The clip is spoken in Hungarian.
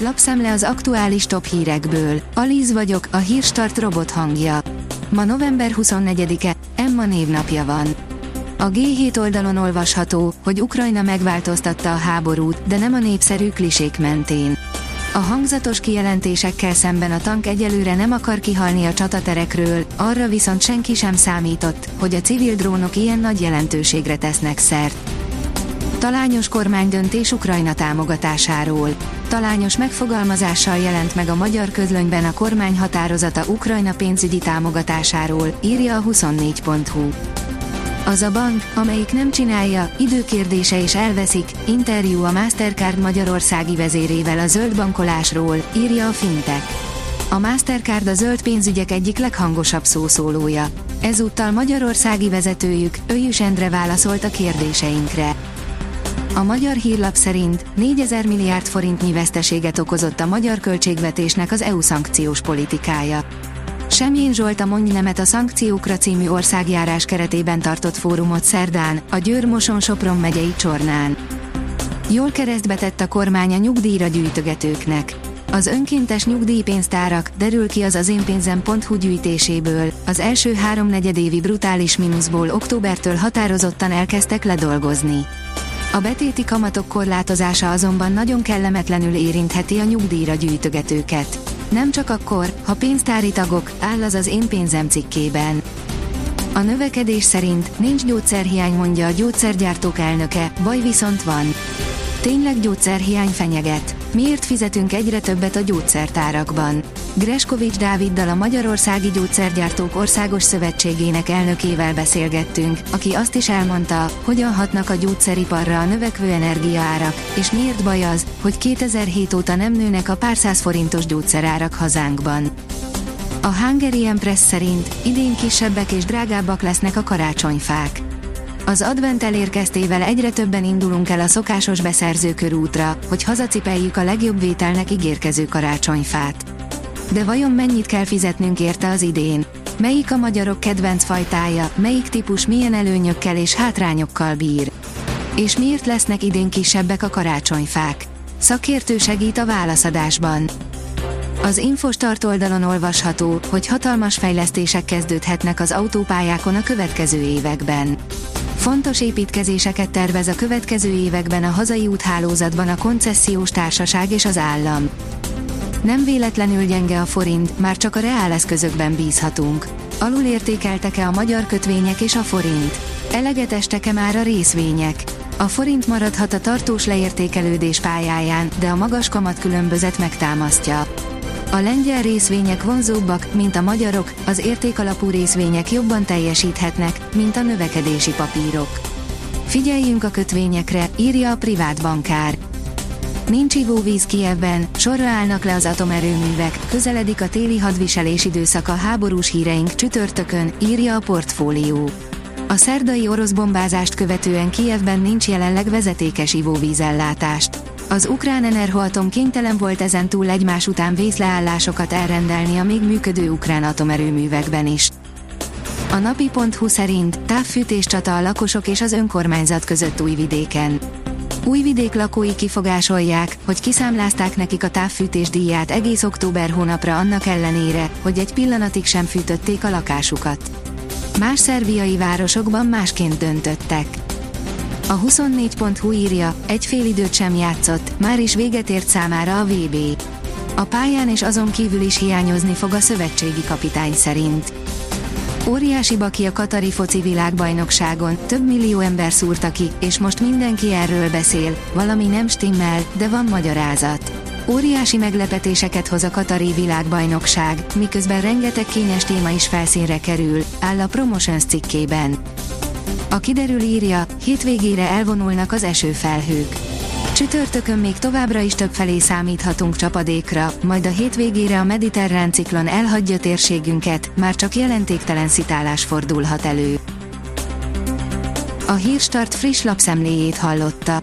Lapszemle az aktuális top hírekből. Alíz vagyok, a hírstart robot hangja. Ma november 24-e, Emma névnapja van. A G7 oldalon olvasható, hogy Ukrajna megváltoztatta a háborút, de nem a népszerű klisék mentén. A hangzatos kijelentésekkel szemben a tank egyelőre nem akar kihalni a csataterekről, arra viszont senki sem számított, hogy a civil drónok ilyen nagy jelentőségre tesznek szert. Talányos kormánydöntés Ukrajna támogatásáról. Talányos megfogalmazással jelent meg a magyar közlönyben a kormány határozata Ukrajna pénzügyi támogatásáról, írja a 24.hu. Az a bank, amelyik nem csinálja, időkérdése és elveszik, interjú a Mastercard magyarországi vezérével a zöld bankolásról, írja a Fintech. A Mastercard a zöld pénzügyek egyik leghangosabb szószólója. Ezúttal magyarországi vezetőjük, Öjüs Endre válaszolt a kérdéseinkre. A magyar hírlap szerint 4000 milliárd forintnyi veszteséget okozott a magyar költségvetésnek az EU szankciós politikája. Semjén Zsolt a Mondj nemet a szankciókra című országjárás keretében tartott fórumot szerdán, a Győr-Moson-Sopron megyei Csornán. Jól keresztbe tett a kormány a nyugdíjra gyűjtögetőknek. Az önkéntes nyugdíjpénztárak, derül ki az az énpénzem.hu gyűjtéséből, az első háromnegyedévi brutális mínuszból októbertől határozottan elkezdtek ledolgozni. A betéti kamatok korlátozása azonban nagyon kellemetlenül érintheti a nyugdíjra gyűjtögetőket. Nem csak akkor, ha pénztári tagok, áll az az én pénzem cikkében. A növekedés szerint nincs gyógyszerhiány mondja a gyógyszergyártók elnöke, baj viszont van. Tényleg gyógyszerhiány fenyeget. Miért fizetünk egyre többet a gyógyszertárakban? Greskovics Dáviddal a Magyarországi Gyógyszergyártók Országos Szövetségének elnökével beszélgettünk, aki azt is elmondta, hogyan hatnak a gyógyszeriparra a növekvő energiaárak, és miért baj az, hogy 2007 óta nem nőnek a pár száz forintos gyógyszerárak hazánkban. A Hungarian Press szerint idén kisebbek és drágábbak lesznek a karácsonyfák. Az advent elérkeztével egyre többen indulunk el a szokásos beszerzőkörútra, hogy hazacipeljük a legjobb vételnek ígérkező karácsonyfát. De vajon mennyit kell fizetnünk érte az idén? Melyik a magyarok kedvenc fajtája, melyik típus milyen előnyökkel és hátrányokkal bír? És miért lesznek idén kisebbek a karácsonyfák? Szakértő segít a válaszadásban. Az Infostart oldalon olvasható, hogy hatalmas fejlesztések kezdődhetnek az autópályákon a következő években. Fontos építkezéseket tervez a következő években a hazai úthálózatban a koncesziós társaság és az állam. Nem véletlenül gyenge a forint, már csak a reáleszközökben bízhatunk. Alul értékeltek-e a magyar kötvények és a forint? Eleget estek-e már a részvények? A forint maradhat a tartós leértékelődés pályáján, de a magas kamat különbözet megtámasztja. A lengyel részvények vonzóbbak, mint a magyarok, az értékalapú részvények jobban teljesíthetnek, mint a növekedési papírok. Figyeljünk a kötvényekre, írja a privát bankár. Nincs ivóvíz Kievben, sorra állnak le az atomerőművek, közeledik a téli hadviselés időszaka háborús híreink csütörtökön, írja a portfólió. A szerdai orosz bombázást követően Kievben nincs jelenleg vezetékes ivóvízellátást. Az ukrán Enerhoatom kénytelen volt ezen túl egymás után vészleállásokat elrendelni a még működő ukrán atomerőművekben is. A napi.hu szerint távfűtés csata a lakosok és az önkormányzat között Újvidéken. Újvidék lakói kifogásolják, hogy kiszámlázták nekik a távfűtés díját egész október hónapra annak ellenére, hogy egy pillanatig sem fűtötték a lakásukat. Más szerbiai városokban másként döntöttek. A 24.hu írja, egy fél időt sem játszott, már is véget ért számára a VB. A pályán és azon kívül is hiányozni fog a szövetségi kapitány szerint. Óriási baki a Katari foci világbajnokságon, több millió ember szúrta ki, és most mindenki erről beszél, valami nem stimmel, de van magyarázat. Óriási meglepetéseket hoz a Katari világbajnokság, miközben rengeteg kényes téma is felszínre kerül, áll a Promotions cikkében. A kiderül írja, hétvégére elvonulnak az esőfelhők. Csütörtökön még továbbra is több felé számíthatunk csapadékra, majd a hétvégére a mediterrán ciklon elhagyja térségünket, már csak jelentéktelen szitálás fordulhat elő. A Hírstart friss lapszemléjét hallotta.